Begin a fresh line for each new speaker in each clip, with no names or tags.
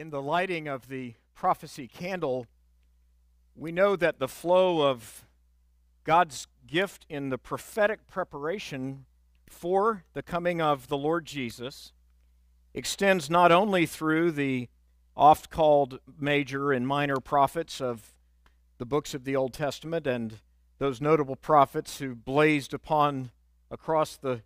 in the lighting of the prophecy candle, we know that the flow of God's gift in the prophetic preparation for the coming of the Lord Jesus extends not only through the oft called major and minor prophets of the books of the Old Testament and those notable prophets who blazed upon across the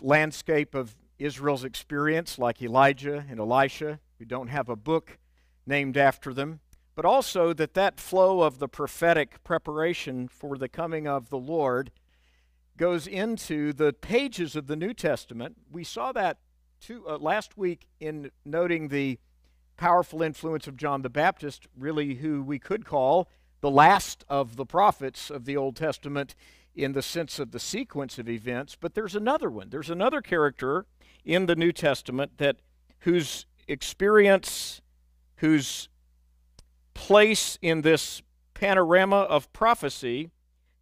landscape of Israel's experience, like Elijah and Elisha, who don't have a book named after them, but also that that flow of the prophetic preparation for the coming of the Lord goes into the pages of the New Testament. We saw that two, uh, last week in noting the powerful influence of John the Baptist, really who we could call the last of the prophets of the Old Testament in the sense of the sequence of events, but there's another one. There's another character in the New Testament that whose experience, whose place in this panorama of prophecy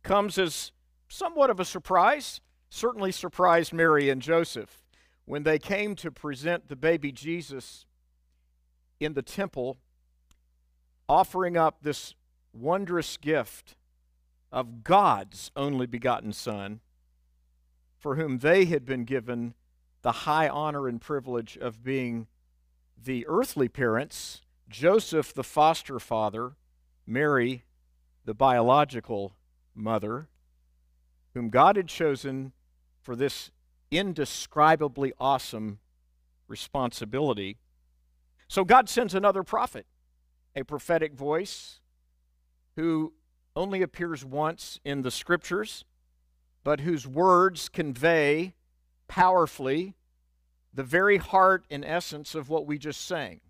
comes as somewhat of a surprise. Certainly surprised Mary and Joseph when they came to present the baby Jesus in the temple, offering up this wondrous gift of God's only begotten Son, for whom they had been given the high honor and privilege of being the earthly parents, Joseph, the foster father, Mary, the biological mother, whom God had chosen for this indescribably awesome responsibility. So God sends another prophet, a prophetic voice, who only appears once in the scriptures, but whose words convey powerfully the very heart and essence of what we just sang.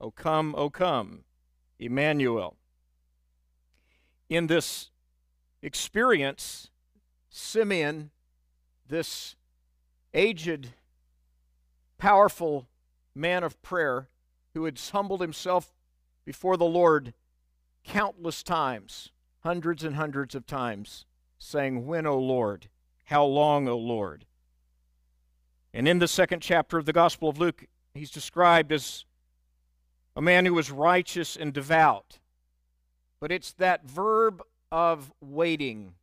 O come, O come, Emmanuel. In this experience, Simeon, this aged, powerful man of prayer who had humbled himself before the Lord countless times, hundreds and hundreds of times, saying, When, O Lord? How long, O Lord? And in the second chapter of the Gospel of Luke, he's described as a man who was righteous and devout. But it's that verb of waiting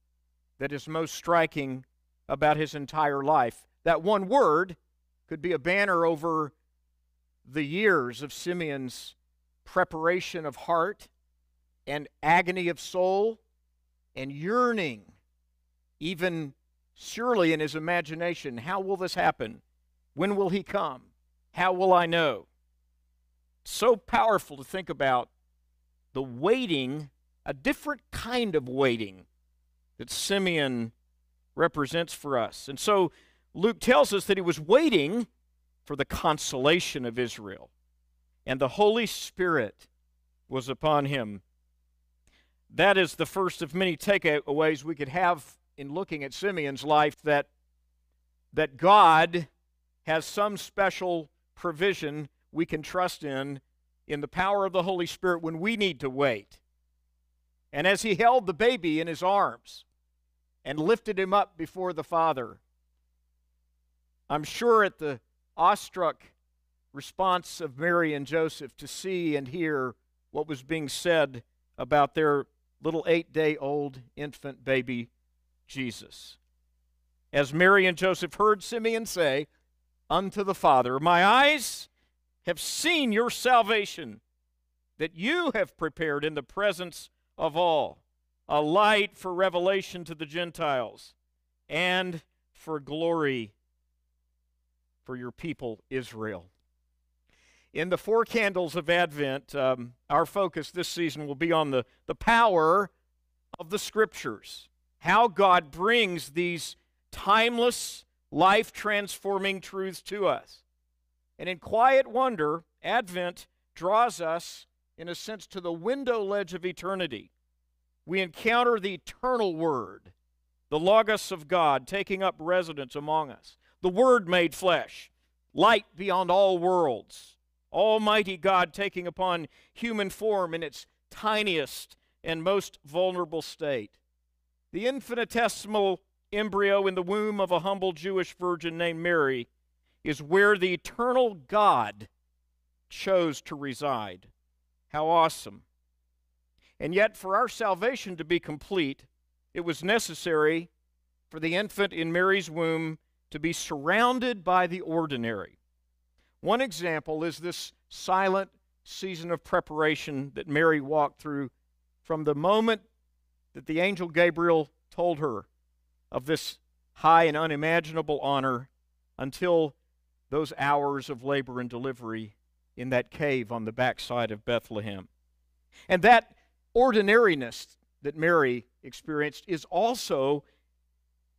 that is most striking about his entire life. That one word could be a banner over the years of Simeon's preparation of heart and agony of soul and yearning, even surely in his imagination. How will this happen? When will he come? How will I know? So powerful to think about the waiting, a different kind of waiting that Simeon represents for us. And so Luke tells us that he was waiting for the consolation of Israel, and the Holy Spirit was upon him. That is the first of many takeaways we could have in looking at Simeon's life that, that God has some special provision we can trust in in the power of the Holy Spirit when we need to wait. And as he held the baby in his arms and lifted him up before the Father, I'm sure at the awestruck response of Mary and Joseph to see and hear what was being said about their little eight day old infant baby Jesus. As Mary and Joseph heard Simeon say unto the Father, My eyes have seen your salvation that you have prepared in the presence of all, a light for revelation to the Gentiles and for glory for your people Israel. In the four candles of Advent, um, our focus this season will be on the, the power of the Scriptures how God brings these timeless, life transforming truths to us. And in quiet wonder, Advent draws us, in a sense, to the window ledge of eternity. We encounter the eternal Word, the Logos of God, taking up residence among us, the Word made flesh, light beyond all worlds, Almighty God taking upon human form in its tiniest and most vulnerable state. The infinitesimal embryo in the womb of a humble Jewish virgin named Mary is where the eternal God chose to reside. How awesome. And yet, for our salvation to be complete, it was necessary for the infant in Mary's womb to be surrounded by the ordinary. One example is this silent season of preparation that Mary walked through from the moment that the angel Gabriel told her of this high and unimaginable honor until those hours of labor and delivery in that cave on the backside of Bethlehem. And that ordinariness that Mary experienced is also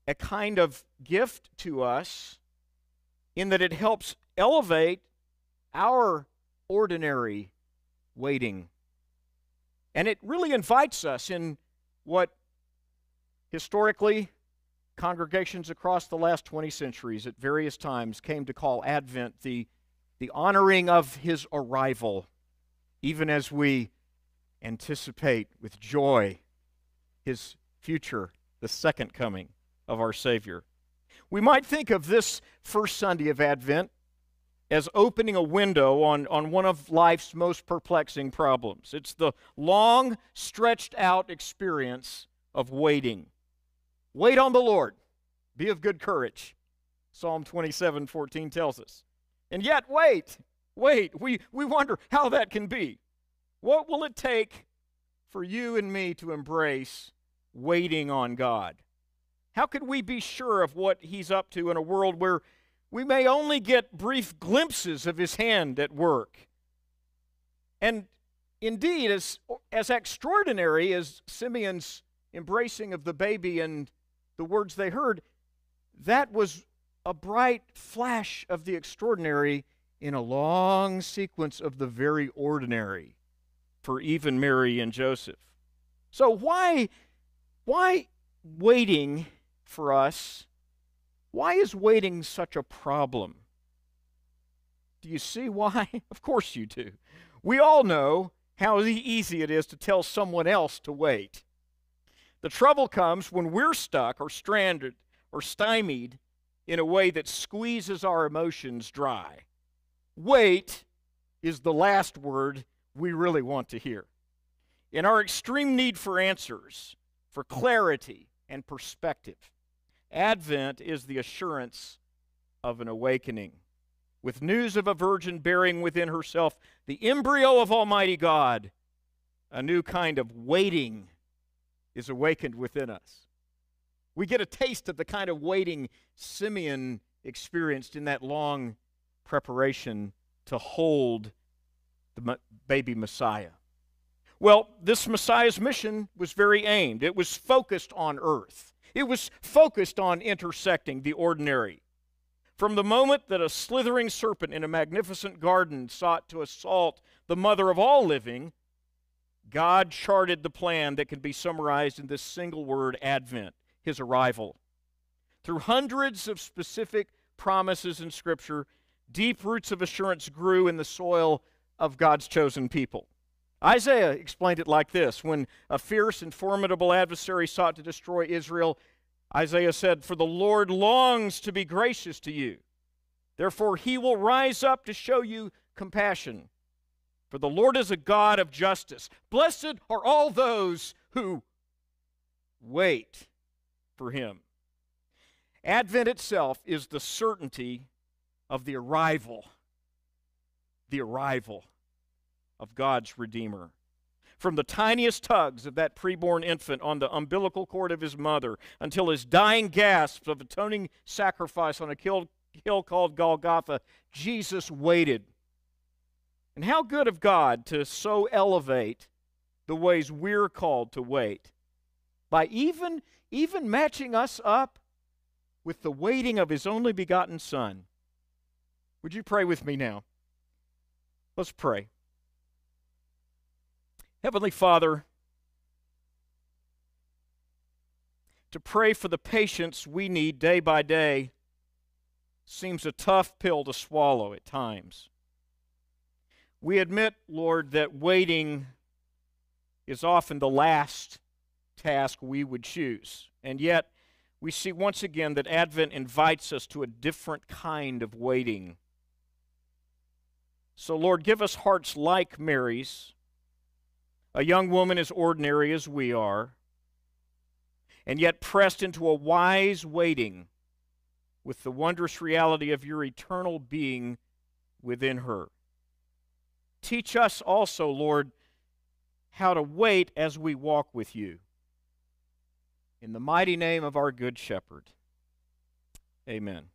a kind of gift to us in that it helps elevate our ordinary waiting. And it really invites us in what historically congregations across the last 20 centuries at various times came to call Advent the, the honoring of his arrival, even as we anticipate with joy his future, the second coming of our Savior. We might think of this first Sunday of Advent as opening a window on, on one of life's most perplexing problems. It's the long, stretched out experience of waiting. Wait on the Lord. Be of good courage. Psalm 27 14 tells us. And yet, wait, wait. We, we wonder how that can be. What will it take for you and me to embrace waiting on God? How could we be sure of what He's up to in a world where we may only get brief glimpses of His hand at work? And indeed, as, as extraordinary as Simeon's embracing of the baby and the words they heard, that was a bright flash of the extraordinary in a long sequence of the very ordinary for even Mary and Joseph. So why why waiting for us? Why is waiting such a problem? Do you see why? Of course you do. We all know how easy it is to tell someone else to wait. The trouble comes when we're stuck or stranded or stymied in a way that squeezes our emotions dry. Wait is the last word we really want to hear. In our extreme need for answers, for clarity and perspective, Advent is the assurance of an awakening. With news of a virgin bearing within herself the embryo of Almighty God, a new kind of waiting is awakened within us. We get a taste of the kind of waiting Simeon experienced in that long preparation to hold the baby Messiah. Well, this Messiah's mission was very aimed. It was focused on earth. It was focused on intersecting the ordinary. From the moment that a slithering serpent in a magnificent garden sought to assault the mother of all living, God charted the plan that can be summarized in this single word, Advent, his arrival. Through hundreds of specific promises in Scripture, deep roots of assurance grew in the soil of God's chosen people. Isaiah explained it like this When a fierce and formidable adversary sought to destroy Israel, Isaiah said, For the Lord longs to be gracious to you. Therefore, he will rise up to show you compassion. For the Lord is a God of justice. Blessed are all those who wait for him. Advent itself is the certainty of the arrival, the arrival of God's Redeemer. From the tiniest tugs of that preborn infant on the umbilical cord of his mother until his dying gasps of atoning sacrifice on a hill called Golgotha, Jesus waited and how good of God to so elevate the ways we're called to wait by even even matching us up with the waiting of his only begotten son. Would you pray with me now? Let's pray. Heavenly Father, to pray for the patience we need day by day seems a tough pill to swallow at times. We admit, Lord, that waiting is often the last task we would choose. And yet, we see once again that Advent invites us to a different kind of waiting. So, Lord, give us hearts like Mary's, a young woman as ordinary as we are, and yet pressed into a wise waiting with the wondrous reality of your eternal being within her. Teach us also, Lord, how to wait as we walk with you. In the mighty name of our Good Shepherd. Amen.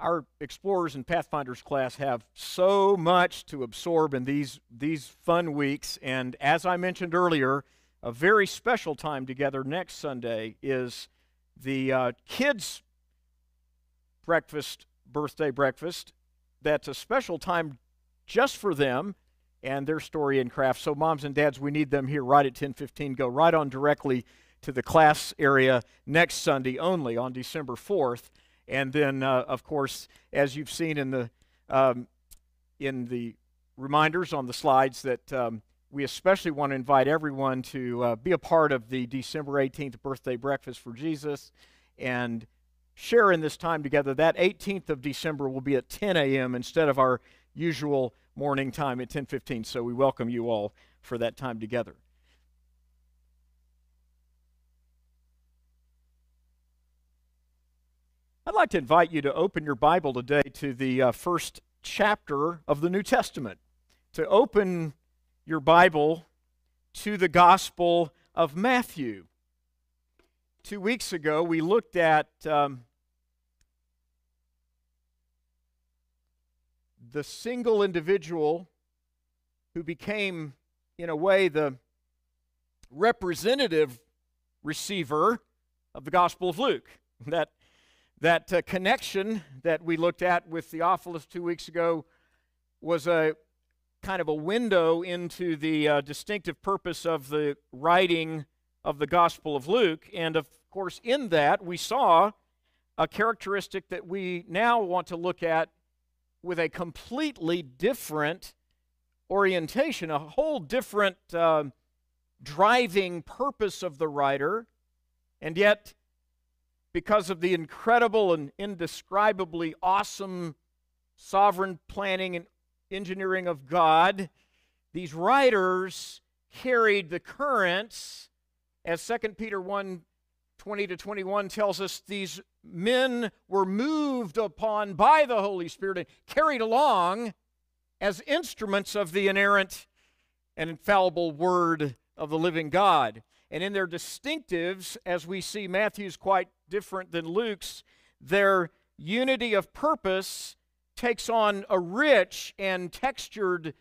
Our Explorers and Pathfinders class have so much to absorb in these, these fun weeks. And as I mentioned earlier, a very special time together next Sunday is the uh, kids' breakfast, birthday breakfast. That's a special time just for them and their story and craft. So, moms and dads, we need them here right at 10:15. Go right on directly to the class area next Sunday only on December 4th. And then, uh, of course, as you've seen in the um, in the reminders on the slides, that um, we especially want to invite everyone to uh, be a part of the December 18th birthday breakfast for Jesus and share in this time together. That 18th of December will be at 10 a.m. instead of our usual morning time at 10:15. So we welcome you all for that time together. I'd like to invite you to open your Bible today to the uh, first chapter of the New Testament. To open your Bible to the Gospel of Matthew. Two weeks ago, we looked at um, the single individual who became, in a way, the representative receiver of the Gospel of Luke. That, that uh, connection that we looked at with Theophilus two weeks ago was a kind of a window into the uh, distinctive purpose of the writing of the Gospel of Luke. And of course, in that, we saw a characteristic that we now want to look at with a completely different orientation, a whole different uh, driving purpose of the writer. And yet, because of the incredible and indescribably awesome sovereign planning and engineering of God, these writers carried the currents, as 2 Peter 1 20 to 21 tells us these men were moved upon by the Holy Spirit and carried along as instruments of the inerrant and infallible Word of the living God. And in their distinctives, as we see Matthew's quite different than Luke's, their unity of purpose takes on a rich and textured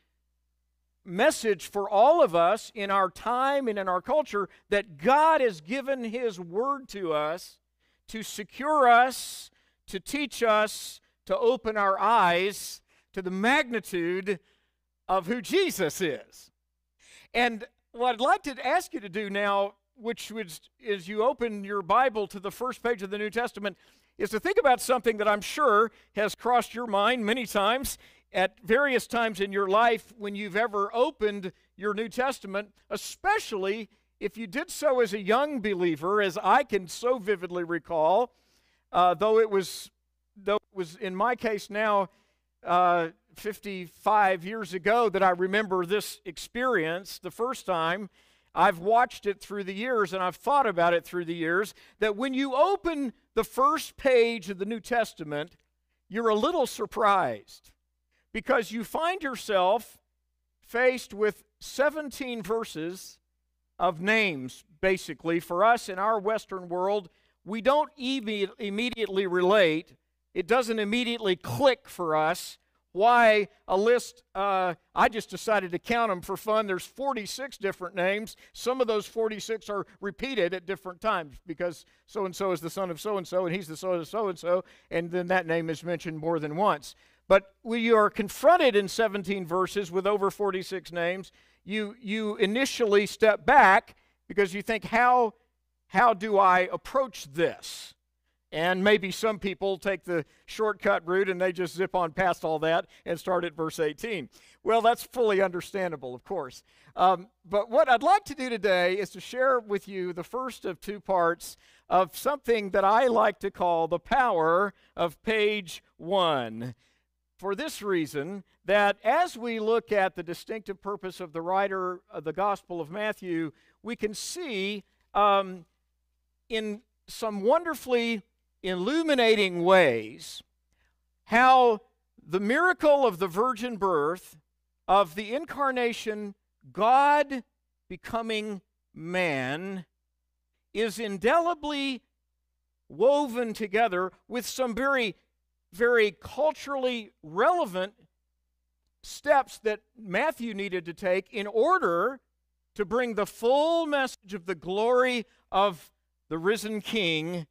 message for all of us in our time and in our culture that God has given His Word to us to secure us, to teach us, to open our eyes to the magnitude of who Jesus is. And what I'd like to ask you to do now, which is you open your Bible to the first page of the New Testament, is to think about something that I'm sure has crossed your mind many times at various times in your life when you've ever opened your New Testament, especially if you did so as a young believer, as I can so vividly recall, uh, though it was though it was in my case now uh, 55 years ago that I remember this experience the first time. I've watched it through the years and I've thought about it through the years that when you open the first page of the New Testament, you're a little surprised because you find yourself faced with 17 verses of names, basically. For us in our Western world, we don't immediately relate, it doesn't immediately click for us why a list uh, i just decided to count them for fun. There's 46 different names. Some of those 46 are repeated at different times because so and so is the son of so and so and he's the son of so and so and then that name is mentioned more than once. But when you are confronted in 17 verses with over 46 names you you initially step back because you think how how do i approach this And maybe some people take the shortcut route and they just zip on past all that and start at verse 18. Well, that's fully understandable, of course. Um, but what I'd like to do today is to share with you the first of two parts of something that I like to call the power of page one. For this reason, that as we look at the distinctive purpose of the writer of the Gospel of Matthew, we can see um, in some wonderfully illuminating ways how the miracle of the virgin birth, of the incarnation, God becoming man, is indelibly woven together with some very, very culturally relevant steps that Matthew needed to take in order to bring the full message of the glory of the risen king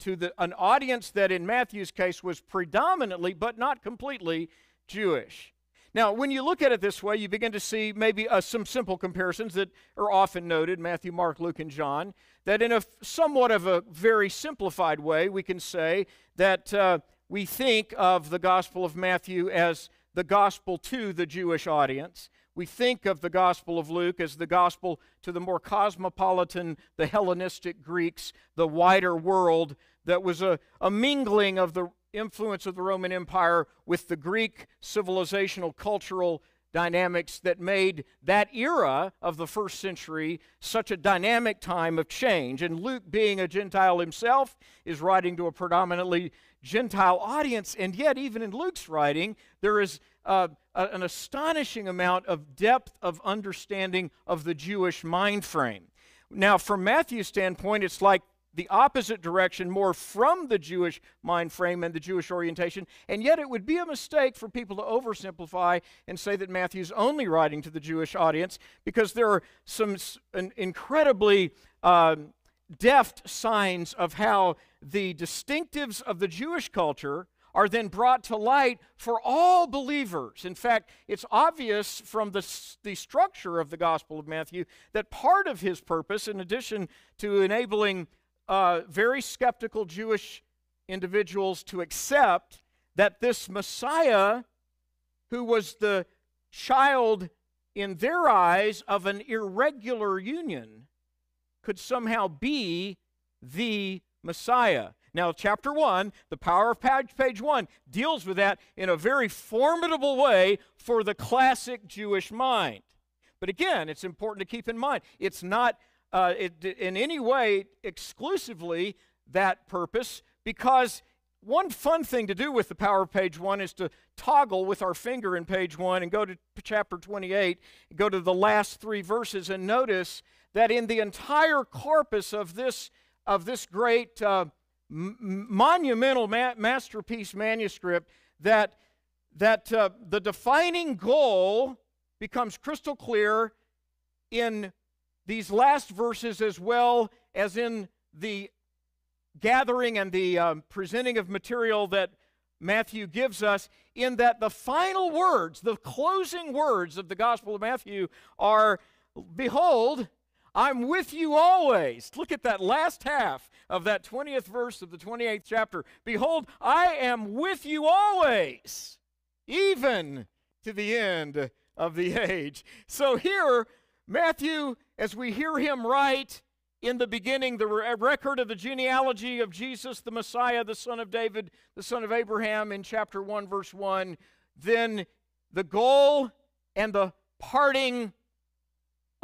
to the, an audience that in Matthew's case was predominantly, but not completely, Jewish. Now, when you look at it this way, you begin to see maybe uh, some simple comparisons that are often noted Matthew, Mark, Luke, and John. That in a somewhat of a very simplified way, we can say that uh, we think of the Gospel of Matthew as the gospel to the Jewish audience. We think of the Gospel of Luke as the gospel to the more cosmopolitan, the Hellenistic Greeks, the wider world that was a, a mingling of the influence of the Roman Empire with the Greek civilizational cultural dynamics that made that era of the first century such a dynamic time of change. And Luke, being a Gentile himself, is writing to a predominantly Gentile audience. And yet, even in Luke's writing, there is uh, an astonishing amount of depth of understanding of the Jewish mind frame. Now, from Matthew's standpoint, it's like the opposite direction, more from the Jewish mind frame and the Jewish orientation. And yet, it would be a mistake for people to oversimplify and say that Matthew's only writing to the Jewish audience because there are some incredibly uh, deft signs of how the distinctives of the Jewish culture are then brought to light for all believers. In fact, it's obvious from the, the structure of the Gospel of Matthew that part of his purpose, in addition to enabling uh, very skeptical Jewish individuals to accept that this Messiah, who was the child in their eyes of an irregular union, could somehow be the Messiah. Now, chapter 1, the power of page, page 1, deals with that in a very formidable way for the classic Jewish mind. But again, it's important to keep in mind it's not uh, it, in any way exclusively that purpose because one fun thing to do with the power of page one is to toggle with our finger in page one and go to chapter 28, go to the last three verses, and notice that in the entire corpus of this, of this great uh, monumental ma- masterpiece manuscript, that, that uh, the defining goal becomes crystal clear in these last verses as well as in the gathering and the um, presenting of material that Matthew gives us, in that the final words, the closing words of the Gospel of Matthew are Behold, I'm with you always. Look at that last half of that 20th verse of the 28th chapter. Behold, I am with you always, even to the end of the age. So here, Matthew as we hear him write in the beginning the record of the genealogy of Jesus, the Messiah, the son of David, the son of Abraham, in chapter 1, verse 1, then the goal and the parting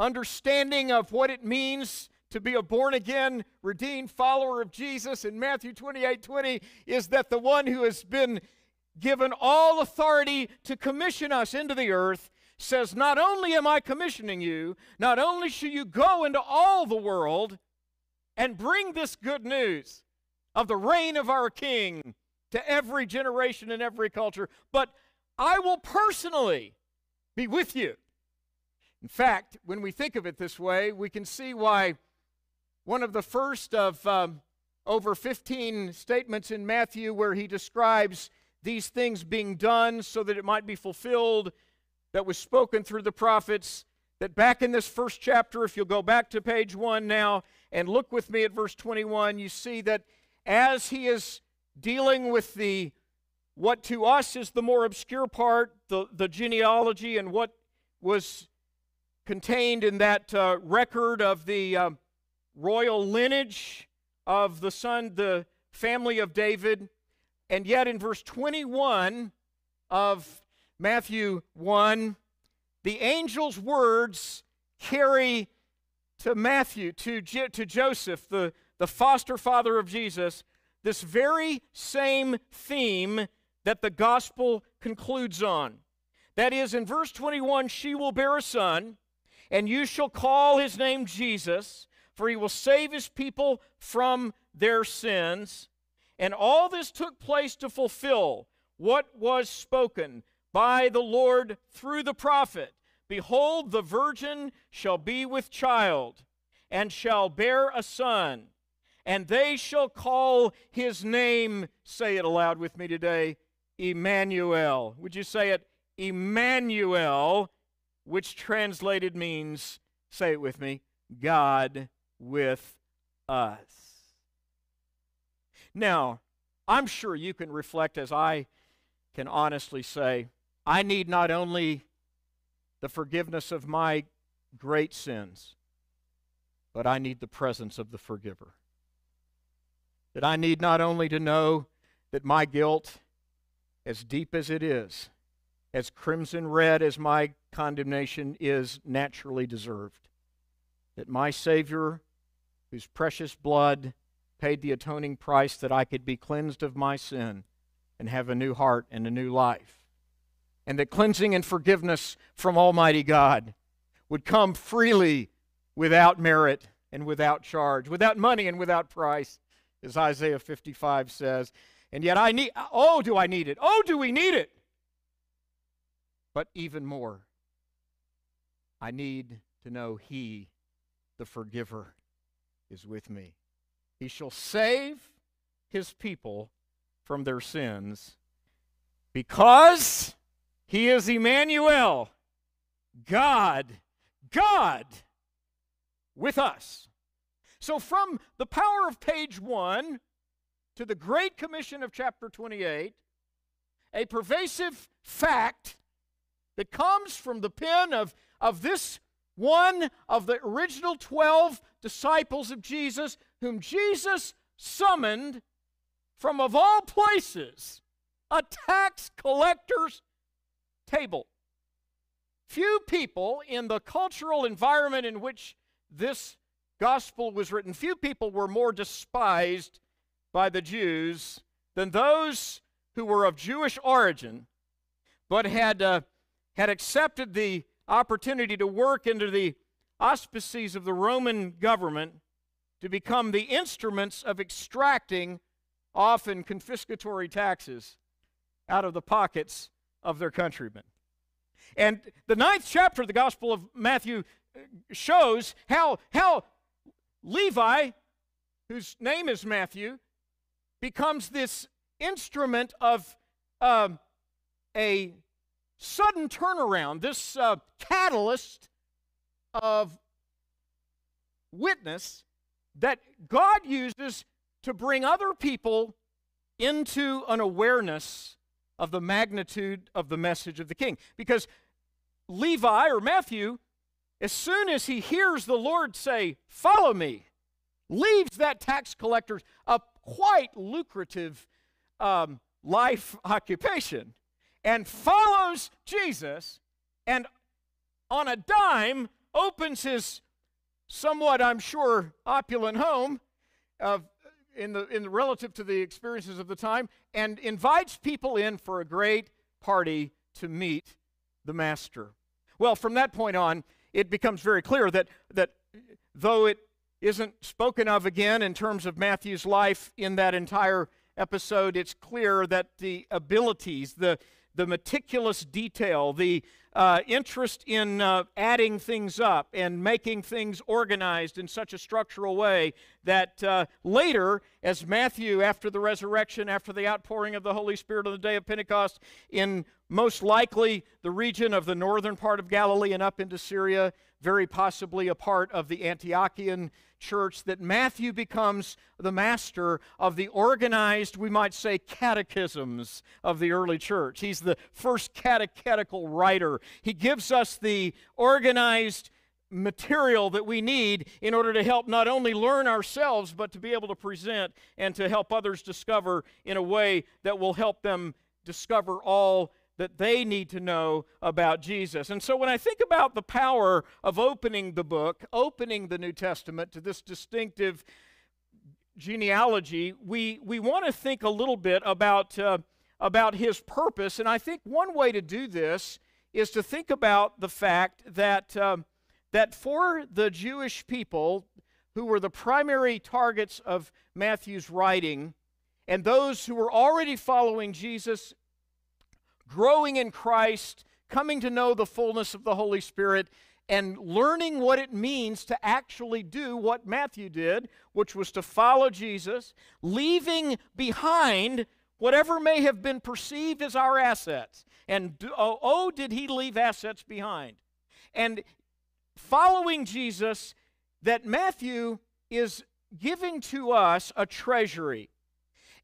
understanding of what it means to be a born again, redeemed follower of Jesus in Matthew 28 20 is that the one who has been given all authority to commission us into the earth says, Not only am I commissioning you, not only shall you go into all the world and bring this good news of the reign of our King to every generation and every culture, but I will personally be with you. In fact, when we think of it this way, we can see why one of the first of um, over 15 statements in Matthew where he describes these things being done so that it might be fulfilled that was spoken through the prophets. That back in this first chapter, if you'll go back to page one now and look with me at verse 21, you see that as he is dealing with the what to us is the more obscure part, the, the genealogy and what was contained in that uh, record of the uh, royal lineage of the son, the family of David. And yet, in verse 21 of Matthew 1, the angel's words carry to Matthew, to, to Joseph, the, the foster father of Jesus, this very same theme that the gospel concludes on. That is, in verse 21, she will bear a son, and you shall call his name Jesus, for he will save his people from their sins. And all this took place to fulfill what was spoken by the Lord through the prophet. Behold, the virgin shall be with child, and shall bear a son, and they shall call his name, say it aloud with me today, Emmanuel. Would you say it? Emmanuel, which translated means, say it with me, God with us. Now, I'm sure you can reflect as I can honestly say, I need not only the forgiveness of my great sins, but I need the presence of the forgiver. That I need not only to know that my guilt, as deep as it is, as crimson red as my condemnation is naturally deserved, that my Savior, whose precious blood paid the atoning price that I could be cleansed of my sin and have a new heart and a new life, and that cleansing and forgiveness from Almighty God would come freely without merit and without charge, without money and without price, as Isaiah 55 says. And yet I need, oh, do I need it? Oh, do we need it? But even more, I need to know He, the forgiver, is with me. He shall save His people from their sins because He is Emmanuel, God, God with us. So, from the power of page one to the Great Commission of chapter 28, a pervasive fact that comes from the pen of, of this one of the original 12 disciples of Jesus, whom Jesus summoned from, of all places, a tax collector's table. Few people in the cultural environment in which this gospel was written, few people were more despised by the Jews than those who were of Jewish origin but had, uh, had accepted the opportunity to work under the auspices of the Roman government to become the instruments of extracting often confiscatory taxes out of the pockets of their countrymen. And the ninth chapter of the Gospel of Matthew uh, shows how, how Levi, whose name is Matthew, becomes this instrument of um, a sudden turnaround, this uh, catalyst of witness that God uses to bring other people into an awareness of the magnitude of the message of the king. Because Levi or Matthew, as soon as he hears the Lord say, Follow me, leaves that tax collector's a quite lucrative um, life occupation and follows Jesus and on a dime opens his somewhat, I'm sure, opulent home of, in, the, in the relative to the experiences of the time and invites people in for a great party to meet the master. Well, from that point on, it becomes very clear that, that though it isn't spoken of again in terms of Matthew's life in that entire episode, it's clear that the abilities, the, the meticulous detail, the, uh, interest in uh, adding things up and making things organized in such a structural way that uh, later, as Matthew, after the resurrection, after the outpouring of the Holy Spirit on the day of Pentecost, in most likely the region of the northern part of Galilee and up into Syria, very possibly a part of the Antiochian church, that Matthew becomes the master of the organized, we might say, catechisms of the early church. He's the first catechetical writer. He gives us the organized material that we need in order to help not only learn ourselves, but to be able to present and to help others discover in a way that will help them discover all that they need to know about Jesus. And so when I think about the power of opening the book, opening the New Testament to this distinctive genealogy, we, we want to think a little bit about, uh, about his purpose. And I think one way to do this is to think about the fact that, uh, that for the Jewish people who were the primary targets of Matthew's writing, and those who were already following Jesus growing in Christ, coming to know the fullness of the Holy Spirit, and learning what it means to actually do what Matthew did, which was to follow Jesus, leaving behind whatever may have been perceived as our assets. And oh, oh, did he leave assets behind? And following Jesus, that Matthew is giving to us a treasury.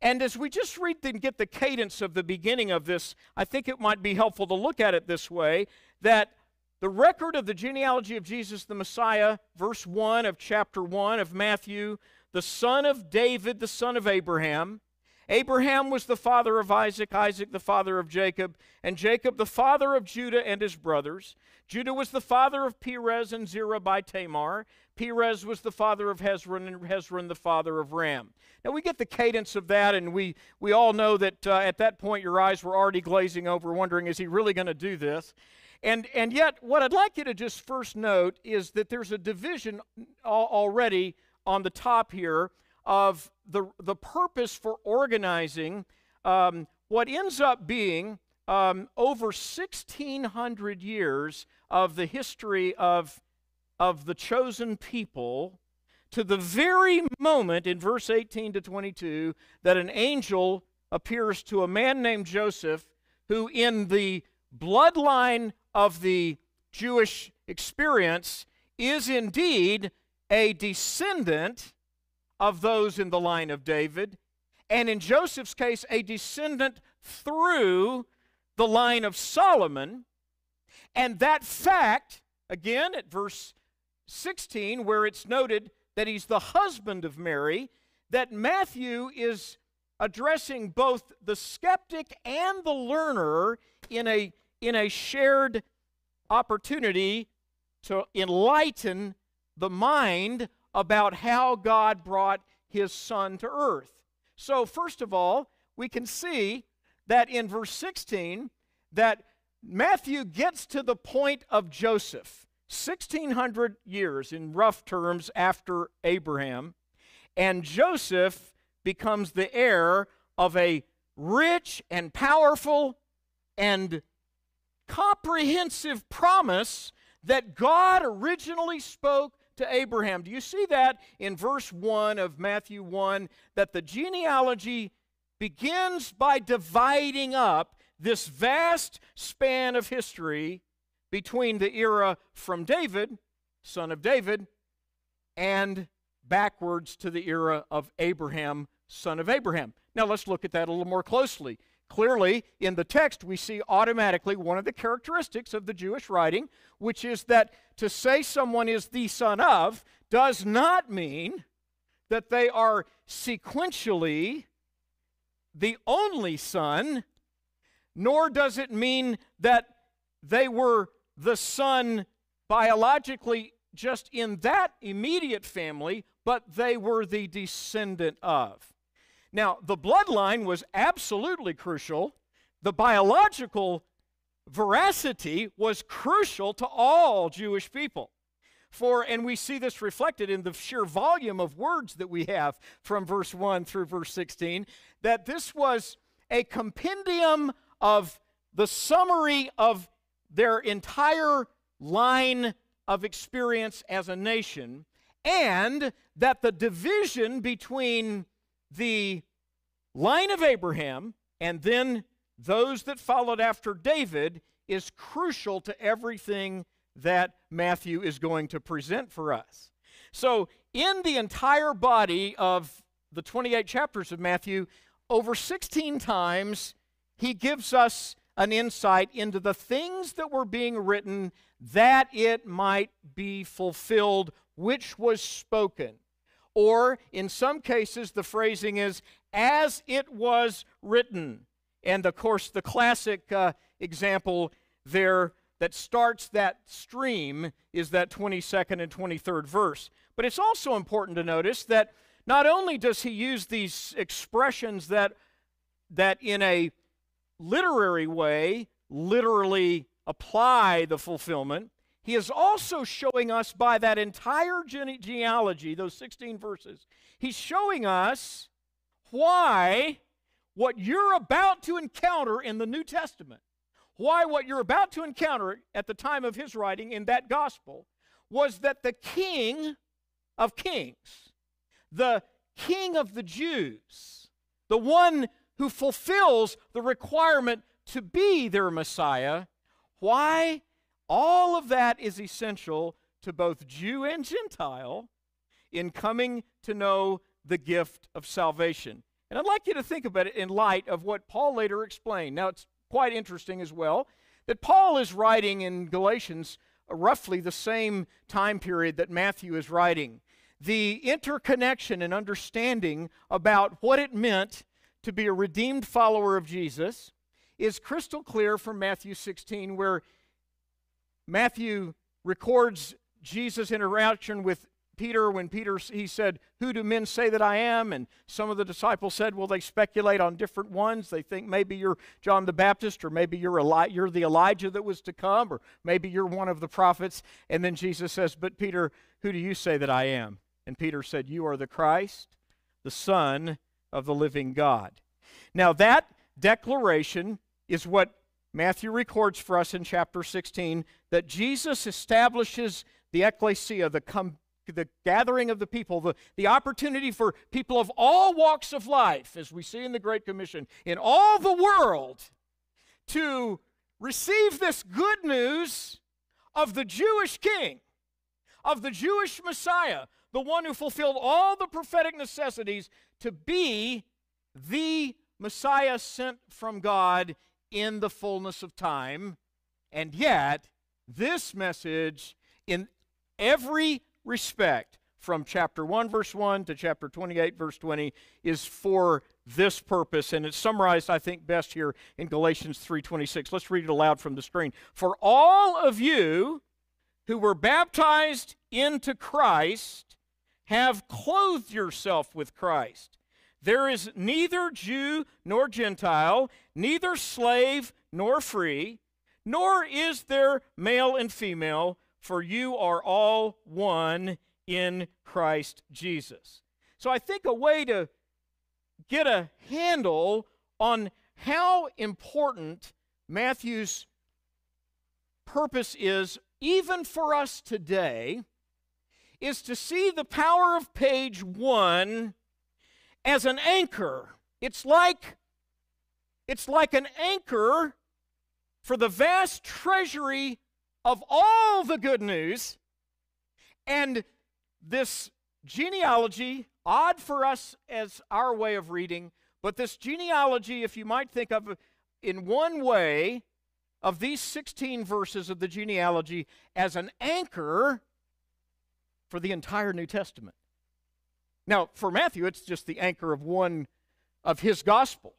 And as we just read and get the cadence of the beginning of this, I think it might be helpful to look at it this way that the record of the genealogy of Jesus the Messiah, verse 1 of chapter 1 of Matthew, the son of David, the son of Abraham. Abraham was the father of Isaac, Isaac the father of Jacob, and Jacob the father of Judah and his brothers. Judah was the father of Perez and Zerah by Tamar. Perez was the father of Hezron, and Hezron the father of Ram. Now we get the cadence of that, and we, we all know that uh, at that point your eyes were already glazing over, wondering, is he really going to do this? And, and yet, what I'd like you to just first note is that there's a division already on the top here of the, the purpose for organizing um, what ends up being um, over 1,600 years of the history of, of the chosen people to the very moment in verse 18 to 22 that an angel appears to a man named Joseph, who, in the bloodline of the Jewish experience, is indeed a descendant of those in the line of David, and in Joseph's case, a descendant through the line of Solomon. And that fact, again at verse 16, where it's noted that he's the husband of Mary, that Matthew is addressing both the skeptic and the learner in a, in a shared opportunity to enlighten the mind about how God brought his son to earth. So, first of all, we can see that in verse 16 that Matthew gets to the point of Joseph 1600 years in rough terms after Abraham and Joseph becomes the heir of a rich and powerful and comprehensive promise that God originally spoke to Abraham. Do you see that in verse 1 of Matthew 1 that the genealogy begins by dividing up this vast span of history between the era from David, son of David, and backwards to the era of Abraham, son of Abraham. Now let's look at that a little more closely. Clearly, in the text, we see automatically one of the characteristics of the Jewish writing, which is that to say someone is the son of does not mean that they are sequentially the only son, nor does it mean that they were the son biologically just in that immediate family, but they were the descendant of. Now, the bloodline was absolutely crucial. The biological veracity was crucial to all Jewish people. For, and we see this reflected in the sheer volume of words that we have from verse 1 through verse 16, that this was a compendium of the summary of their entire line of experience as a nation, and that the division between the line of Abraham and then those that followed after David is crucial to everything that Matthew is going to present for us. So, in the entire body of the 28 chapters of Matthew, over 16 times, he gives us an insight into the things that were being written that it might be fulfilled, which was spoken. Or, in some cases, the phrasing is, as it was written. And of course, the classic uh, example there that starts that stream is that 22nd and 23rd verse. But it's also important to notice that not only does he use these expressions that, that in a literary way literally apply the fulfillment, he is also showing us by that entire gene- genealogy, those 16 verses, he's showing us why what you're about to encounter in the New Testament, why what you're about to encounter at the time of his writing in that gospel was that the King of Kings, the King of the Jews, the one who fulfills the requirement to be their Messiah, why all of that is essential to both Jew and Gentile in coming to know the gift of salvation. And I'd like you to think about it in light of what Paul later explained. Now, it's quite interesting as well that Paul is writing in Galatians roughly the same time period that Matthew is writing. The interconnection and understanding about what it meant to be a redeemed follower of Jesus is crystal clear from Matthew 16, where Matthew records Jesus' interaction with Peter when Peter he said, "Who do men say that I am?" and some of the disciples said, "Well, they speculate on different ones. They think maybe you're John the Baptist or maybe you're Eli- you're the Elijah that was to come or maybe you're one of the prophets." And then Jesus says, "But Peter, who do you say that I am?" And Peter said, "You are the Christ, the Son of the living God." Now that declaration is what Matthew records for us in chapter 16 that Jesus establishes the ecclesia, the, com- the gathering of the people, the, the opportunity for people of all walks of life, as we see in the Great Commission, in all the world to receive this good news of the Jewish king, of the Jewish Messiah, the one who fulfilled all the prophetic necessities to be the Messiah sent from God in the fullness of time. And yet, this message, in every respect, from chapter 1, verse 1 to chapter 28, verse 20, is for this purpose. And it's summarized, I think, best here in Galatians 3.26. Let's read it aloud from the screen. For all of you who were baptized into Christ have clothed yourself with Christ. There is neither Jew nor Gentile, neither slave nor free, nor is there male and female, for you are all one in Christ Jesus. So I think a way to get a handle on how important Matthew's purpose is, even for us today, is to see the power of page one as an anchor. It's like it's like an anchor for the vast treasury of all the good news. And this genealogy, odd for us as our way of reading, but this genealogy, if you might think of in one way, of these 16 verses of the genealogy as an anchor for the entire New Testament. Now, for Matthew, it's just the anchor of one of his gospel.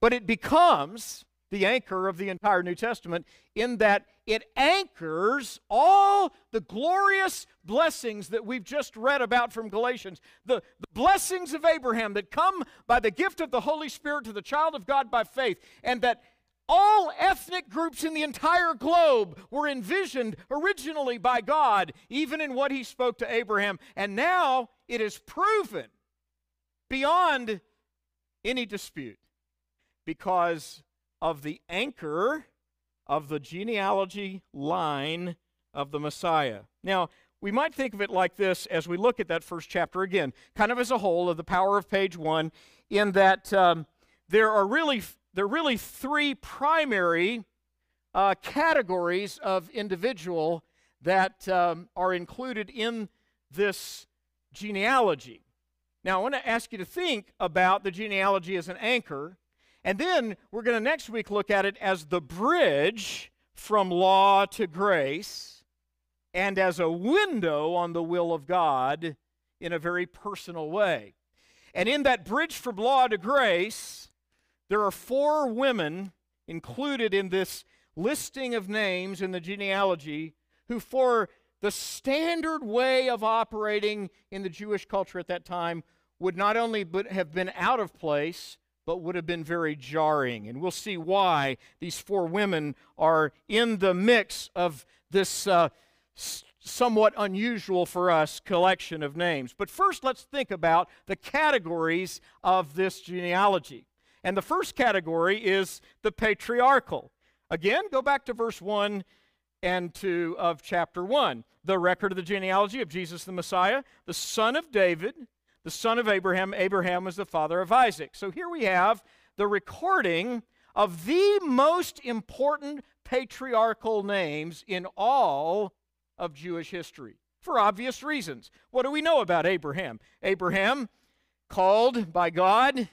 But it becomes the anchor of the entire New Testament in that it anchors all the glorious blessings that we've just read about from Galatians. The, the, blessings of Abraham that come by the gift of the Holy Spirit to the child of God by faith, and that all ethnic groups in the entire globe were envisioned originally by God, even in what he spoke to Abraham. And now it is proven beyond any dispute because of the anchor of the genealogy line of the Messiah. Now, we might think of it like this as we look at that first chapter again, kind of as a whole of the power of page one, in that um, there are really there are really three primary uh, categories of individual that um, are included in this genealogy. Now, I want to ask you to think about the genealogy as an anchor, and then we're going to next week look at it as the bridge from law to grace and as a window on the will of God in a very personal way. And in that bridge from law to grace, there are four women included in this listing of names in the genealogy who, for the standard way of operating in the Jewish culture at that time, would not only have been out of place, but would have been very jarring. And we'll see why these four women are in the mix of this uh, somewhat unusual for us collection of names. But first, let's think about the categories of this genealogy. And the first category is the patriarchal. Again, go back to verse 1 and 2 of chapter 1. The record of the genealogy of Jesus the Messiah, the son of David, the son of Abraham. Abraham was the father of Isaac. So here we have the recording of the most important patriarchal names in all of Jewish history for obvious reasons. What do we know about Abraham? Abraham, called by God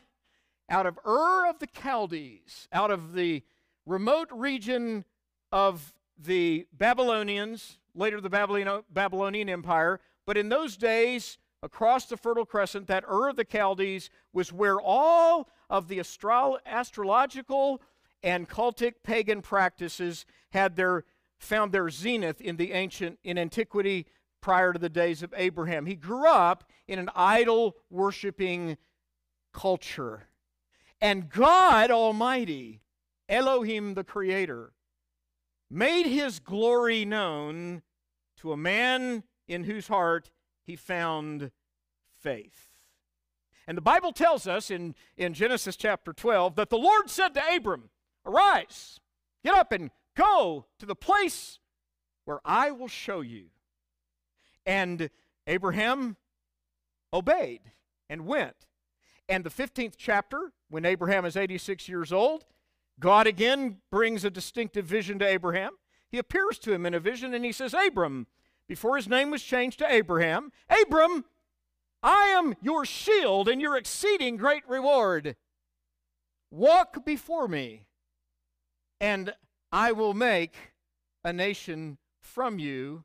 out of Ur of the Chaldees, out of the remote region of the Babylonians, later the Babylonian Empire, but in those days, across the Fertile Crescent, that Ur of the Chaldees was where all of the astro- astrological and cultic pagan practices had their found their zenith in the ancient in antiquity prior to the days of Abraham. He grew up in an idol worshiping culture. And God Almighty, Elohim the Creator, made his glory known to a man in whose heart he found faith. And the Bible tells us in, in Genesis chapter 12 that the Lord said to Abram, Arise, get up and go to the place where I will show you. And Abraham obeyed and went. And the 15th chapter, when Abraham is 86 years old, God again brings a distinctive vision to Abraham. He appears to him in a vision and he says, Abram, before his name was changed to Abraham, Abram, I am your shield and your exceeding great reward. Walk before me, and I will make a nation from you,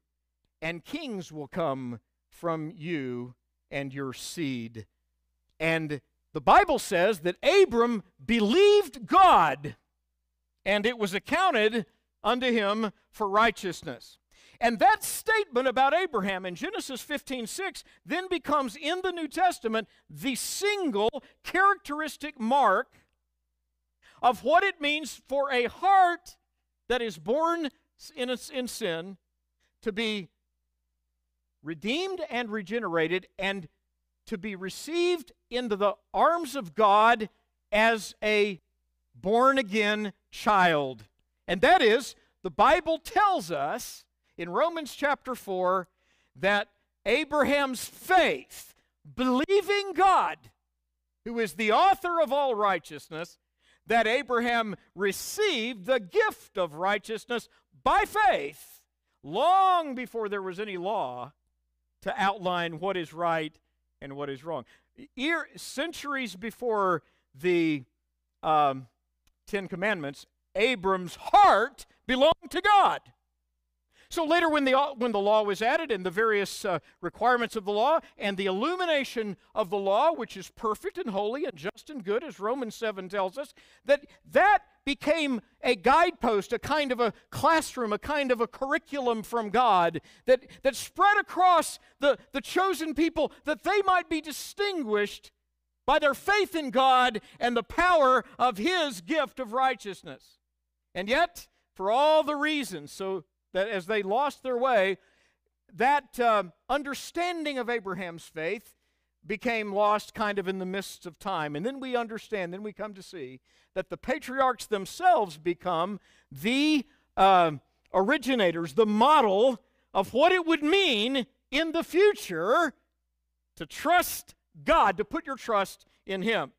and kings will come from you and your seed. And the Bible says that Abram believed God, and it was accounted unto him for righteousness. And that statement about Abraham in Genesis 15 6 then becomes in the New Testament the single characteristic mark of what it means for a heart that is born in, in sin to be redeemed and regenerated and to be received into the arms of God as a born again child. And that is, the Bible tells us in Romans chapter 4 that Abraham's faith, believing God, who is the author of all righteousness, that Abraham received the gift of righteousness by faith long before there was any law to outline what is right and what is wrong. Ear, centuries before the um, Ten Commandments, Abram's heart belonged to God. So later, when the, when the law was added and the various uh, requirements of the law and the illumination of the law, which is perfect and holy and just and good, as Romans 7 tells us, that that became a guidepost, a kind of a classroom, a kind of a curriculum from God that, that spread across the, the chosen people that they might be distinguished by their faith in God and the power of His gift of righteousness. And yet, for all the reasons, so that as they lost their way, that uh, understanding of Abraham's faith became lost kind of in the midst of time. And then we understand, then we come to see that the patriarchs themselves become the uh, originators the model of what it would mean in the future to trust God, to put your trust in Him.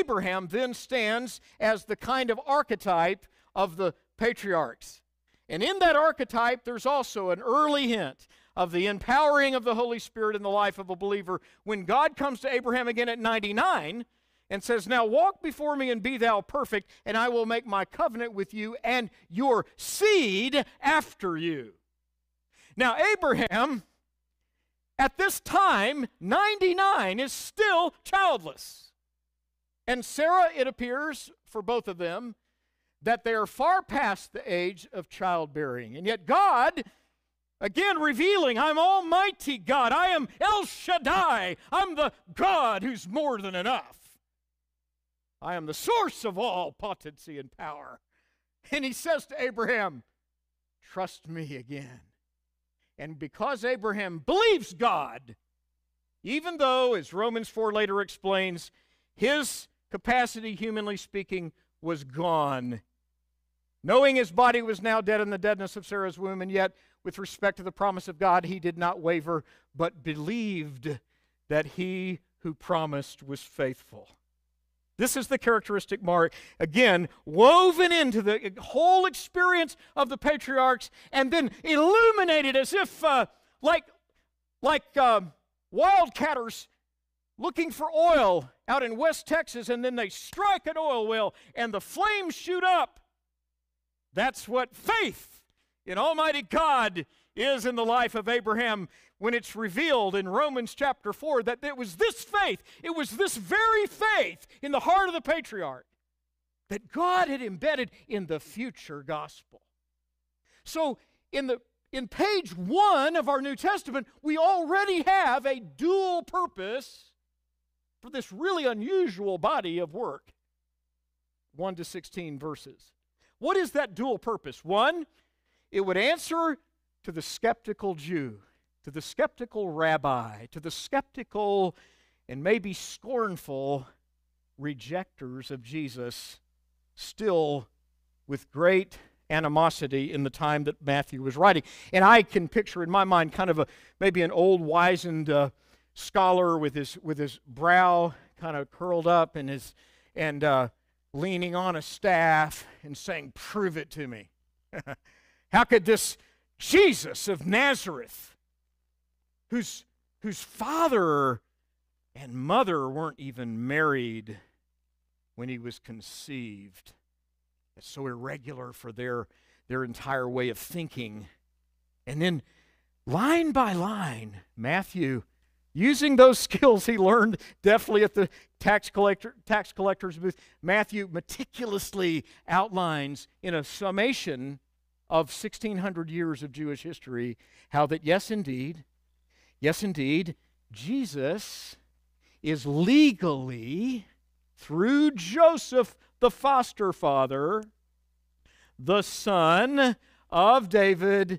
Abraham then stands as the kind of archetype of the patriarchs. And in that archetype, there's also an early hint of the empowering of the Holy Spirit in the life of a believer. When God comes to Abraham again at 99 and says, Now walk before me and be thou perfect, and I will make my covenant with you and your seed after you. Now, Abraham, at this time, 99, is still childless. And Sarah, it appears, for both of them, that they are far past the age of childbearing. And yet, God, again revealing, I'm Almighty God. I am El Shaddai. I'm the God who's more than enough. I am the source of all potency and power. And he says to Abraham, Trust me again. And because Abraham believes God, even though, as Romans 4 later explains, his capacity, humanly speaking, was gone. Knowing his body was now dead in the deadness of Sarah's womb, and yet, with respect to the promise of God, he did not waver, but believed that he who promised was faithful. This is the characteristic mark, again, woven into the whole experience of the patriarchs and then illuminated as if, uh, like, like uh, wildcatters looking for oil out in West Texas, and then they strike an oil well and the flames shoot up. That's what faith in Almighty God is in the life of Abraham when it's revealed in Romans chapter 4 that it was this faith, it was this very faith in the heart of the patriarch that God had embedded in the future gospel. So, in the in page 1 of our New Testament, we already have a dual purpose for this really unusual body of work. 1 to 16 verses. What is that dual purpose? One, it would answer to the skeptical Jew, to the skeptical rabbi, to the skeptical and maybe scornful rejectors of Jesus, still with great animosity in the time that Matthew was writing. And I can picture in my mind kind of a maybe an old wizened uh, scholar with his with his brow kind of curled up and his and uh, leaning on a staff and saying, "Prove it to me." How could this Jesus of Nazareth, whose whose father and mother weren't even married when he was conceived, it's so irregular for their their entire way of thinking, and then line by line, Matthew Using those skills he learned deftly at the tax collector tax collector's booth, Matthew meticulously outlines in a summation of 1600 years of Jewish history how that yes indeed, yes indeed, Jesus is legally through Joseph the foster father the son of David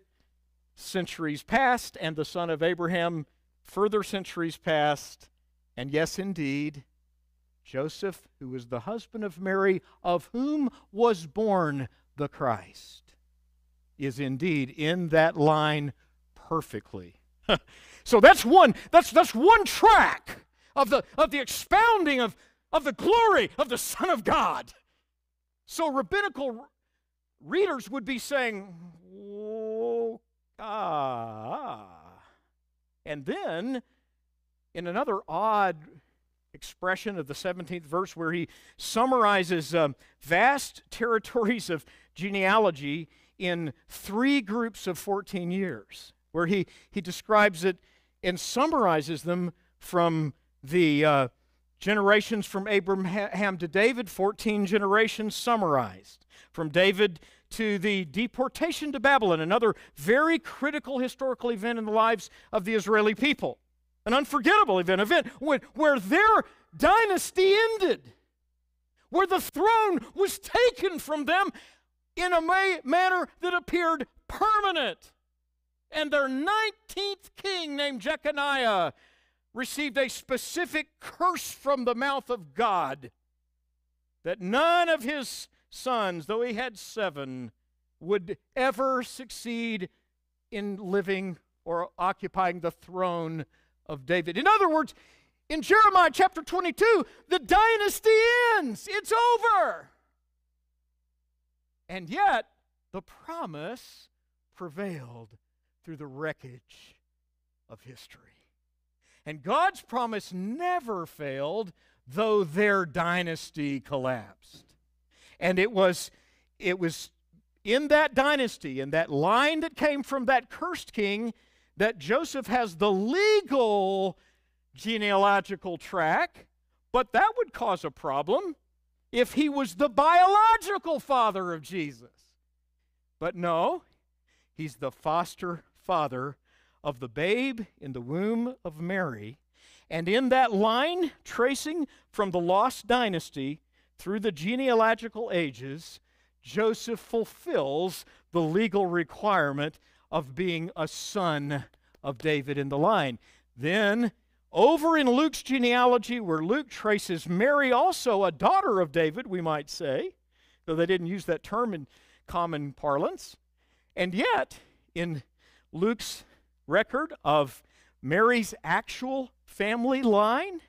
centuries past and the son of Abraham further centuries passed, and yes, indeed, Joseph, who was the husband of Mary, of whom was born the Christ, is indeed in that line perfectly. so that's one, that's, that's one track of the, of the expounding of, of the glory of the Son of God. So rabbinical readers would be saying, oh, ah, and then, in another odd expression of the 17th verse, where he summarizes um, vast territories of genealogy in three groups of 14 years, where he, he describes it and summarizes them from the uh, generations from Abraham to David, 14 generations summarized. From David to the deportation to Babylon, another very critical historical event in the lives of the Israeli people. An unforgettable event, event where, their dynasty ended, where the throne was taken from them in a may, manner that appeared permanent. And their 19th king, named Jeconiah, received a specific curse from the mouth of God that none of his sons, though he had seven, would ever succeed in living or occupying the throne of David. In other words, in Jeremiah chapter 22, the dynasty ends. It's over. And yet, the promise prevailed through the wreckage of history. And God's promise never failed, though their dynasty collapsed. And it was, it was in that dynasty, in that line that came from that cursed king, that Joseph has the legal genealogical track, but that would cause a problem if he was the biological father of Jesus. But no, he's the foster father of the babe in the womb of Mary. And in that line, tracing from the lost dynasty through the genealogical ages, Joseph fulfills the legal requirement of being a son of David in the line. Then, over in Luke's genealogy, where Luke traces Mary, also a daughter of David, we might say, though they didn't use that term in common parlance. And yet, in Luke's record of Mary's actual family line,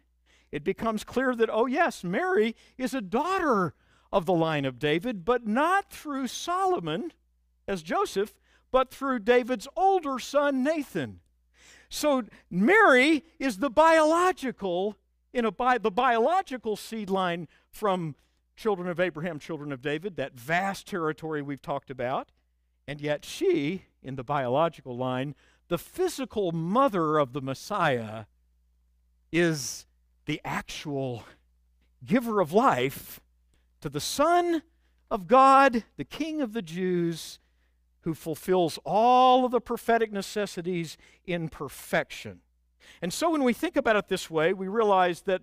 it becomes clear that, oh, yes, Mary is a daughter of the line of David, but not through Solomon as Joseph, but through David's older son Nathan. So Mary is the biological in a bi- the biological seed line from children of Abraham, children of David, that vast territory we've talked about. And yet she, in the biological line, the physical mother of the Messiah, is the actual giver of life to the Son of God, the King of the Jews, who fulfills all of the prophetic necessities in perfection. And so when we think about it this way, we realize that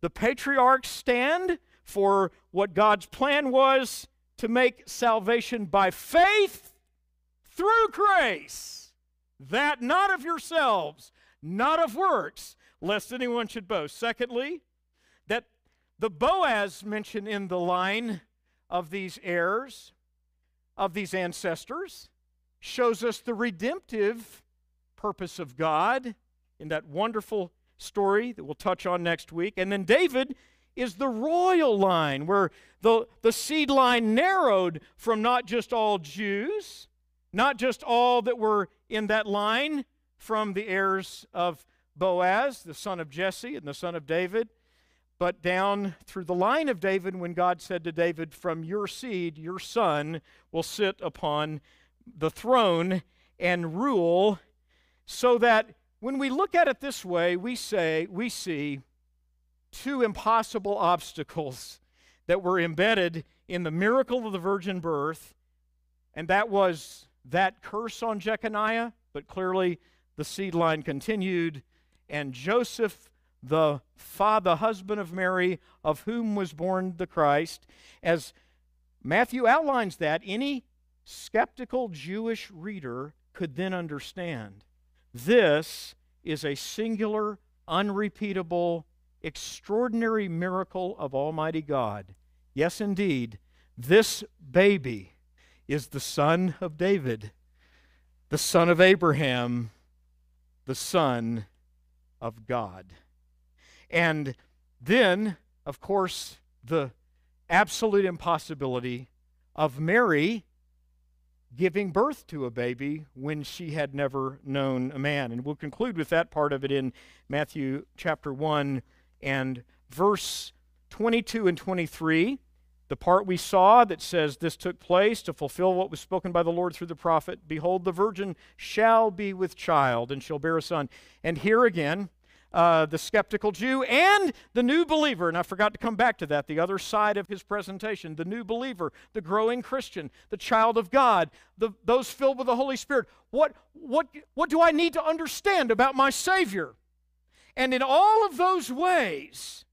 the patriarchs stand for what God's plan was to make salvation by faith through grace, that not of yourselves, not of works, lest anyone should boast. Secondly, that the Boaz mentioned in the line of these heirs of these ancestors shows us the redemptive purpose of God in that wonderful story that we'll touch on next week. And then David is the royal line, where the, the seed line narrowed from not just all Jews, not just all that were in that line from the heirs of Boaz, the son of Jesse and the son of David, but down through the line of David when God said to David, From your seed, your son will sit upon the throne and rule, so that when we look at it this way, we say, we see two impossible obstacles that were embedded in the miracle of the virgin birth, and that was that curse on Jeconiah, but clearly the seed line continued, and Joseph the father, husband of Mary, of whom was born the Christ. As Matthew outlines that, any skeptical Jewish reader could then understand. This is a singular, unrepeatable, extraordinary miracle of Almighty God. Yes, indeed, this baby is the son of David, the son of Abraham, the son of God. And then, of course, the absolute impossibility of Mary giving birth to a baby when she had never known a man. And we'll conclude with that part of it in Matthew chapter 1 and verse 22 and 23. The part we saw that says this took place to fulfill what was spoken by the Lord through the prophet Behold, the virgin shall be with child and shall bear a son. And here again, uh, the skeptical Jew and the new believer. And I forgot to come back to that, the other side of his presentation. The new believer, the growing Christian, the child of God, the, those filled with the Holy Spirit. What, what, what do I need to understand about my Savior? And in all of those ways,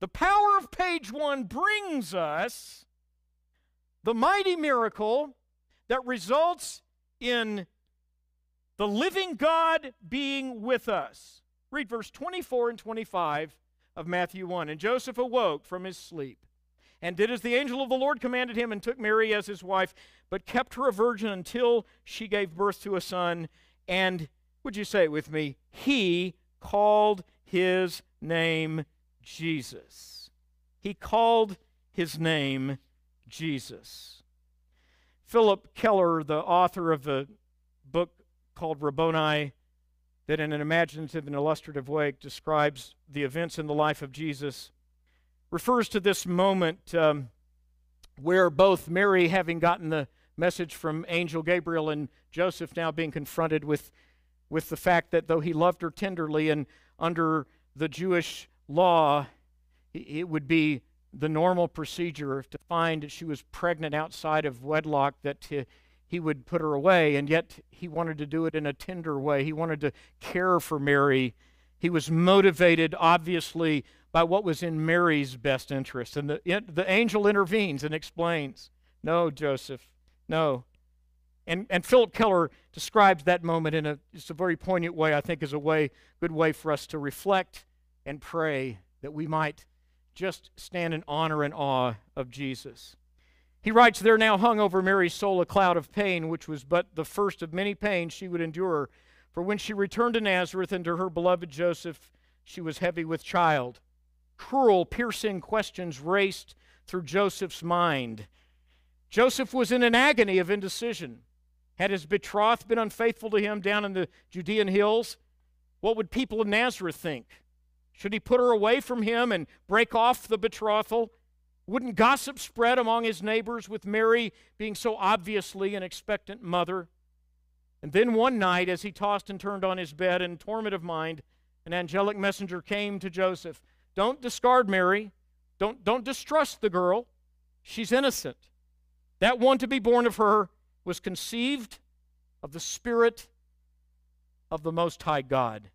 the power of page one brings us the mighty miracle that results in the living God being with us. Read verse 24 and 25 of Matthew 1. And Joseph awoke from his sleep and did as the angel of the Lord commanded him, and took Mary as his wife, but kept her a virgin until she gave birth to a son. And, would you say it with me? He called his name Jesus. He called his name Jesus. Philip Keller, the author of a book called Rabboni, that in an imaginative and illustrative way describes the events in the life of Jesus, refers to this moment um, where both Mary, having gotten the message from angel Gabriel, and Joseph now being confronted with, with the fact that though he loved her tenderly and under the Jewish law, it would be the normal procedure to find that she was pregnant outside of wedlock that he would put her away, and yet he wanted to do it in a tender way. He wanted to care for Mary. He was motivated, obviously, by what was in Mary's best interest. And the, the angel intervenes and explains No, Joseph, no. And, and Philip Keller describes that moment in a, just a very poignant way, I think, is a way, good way for us to reflect and pray that we might just stand in honor and awe of Jesus. He writes, There now hung over Mary's soul a cloud of pain, which was but the first of many pains she would endure. For when she returned to Nazareth and to her beloved Joseph, she was heavy with child. Cruel, piercing questions raced through Joseph's mind. Joseph was in an agony of indecision. Had his betrothed been unfaithful to him down in the Judean hills? What would people of Nazareth think? Should he put her away from him and break off the betrothal? Wouldn't gossip spread among his neighbors with Mary being so obviously an expectant mother? And then one night, as he tossed and turned on his bed in torment of mind, an angelic messenger came to Joseph. Don't discard Mary. Don't, don't distrust the girl. She's innocent. That one to be born of her was conceived of the Spirit of the Most High God.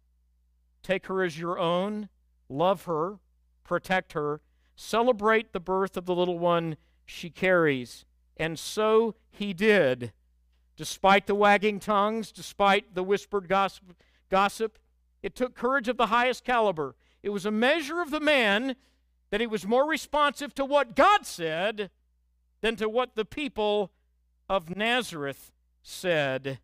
Take her as your own, love her, protect her, celebrate the birth of the little one she carries. And so he did. Despite the wagging tongues, despite the whispered gossip, gossip, it took courage of the highest caliber. It was a measure of the man that he was more responsive to what God said than to what the people of Nazareth said.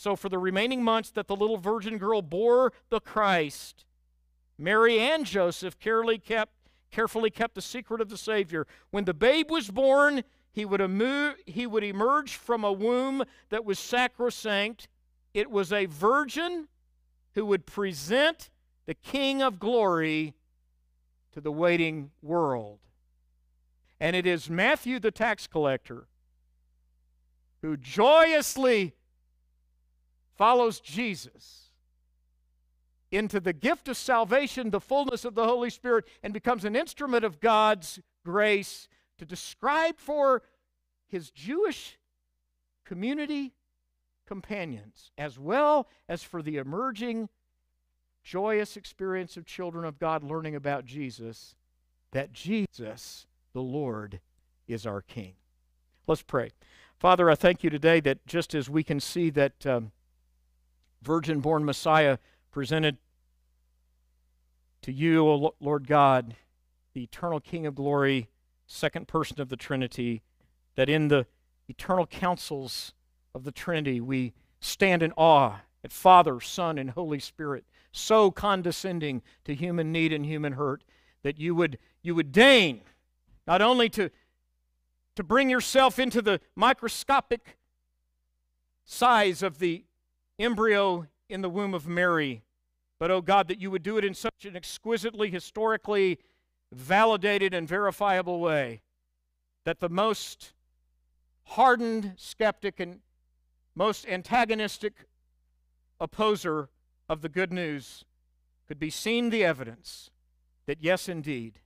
So, for the remaining months that the little virgin girl bore the Christ, Mary and Joseph carefully kept, carefully kept the secret of the Savior. When the babe was born, he would, emu- he would emerge from a womb that was sacrosanct. It was a virgin who would present the King of glory to the waiting world. And it is Matthew the tax collector who joyously follows Jesus into the gift of salvation, the fullness of the Holy Spirit, and becomes an instrument of God's grace to describe for his Jewish community companions, as well as for the emerging joyous experience of children of God learning about Jesus, that Jesus, the Lord, is our King. Let's pray. Father, I thank you today that just as we can see that. Um, virgin born Messiah presented to you, O Lord God, the eternal King of glory, second person of the Trinity, that in the eternal counsels of the Trinity we stand in awe at Father, Son, and Holy Spirit, so condescending to human need and human hurt that you would, you would deign not only to, to bring yourself into the microscopic size of the embryo in the womb of Mary. But, oh God, that you would do it in such an exquisitely, historically validated and verifiable way that the most hardened skeptic and most antagonistic opposer of the good news could be seen the evidence that, yes, indeed,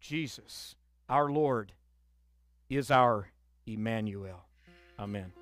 Jesus, our Lord, is our Emmanuel. Amen.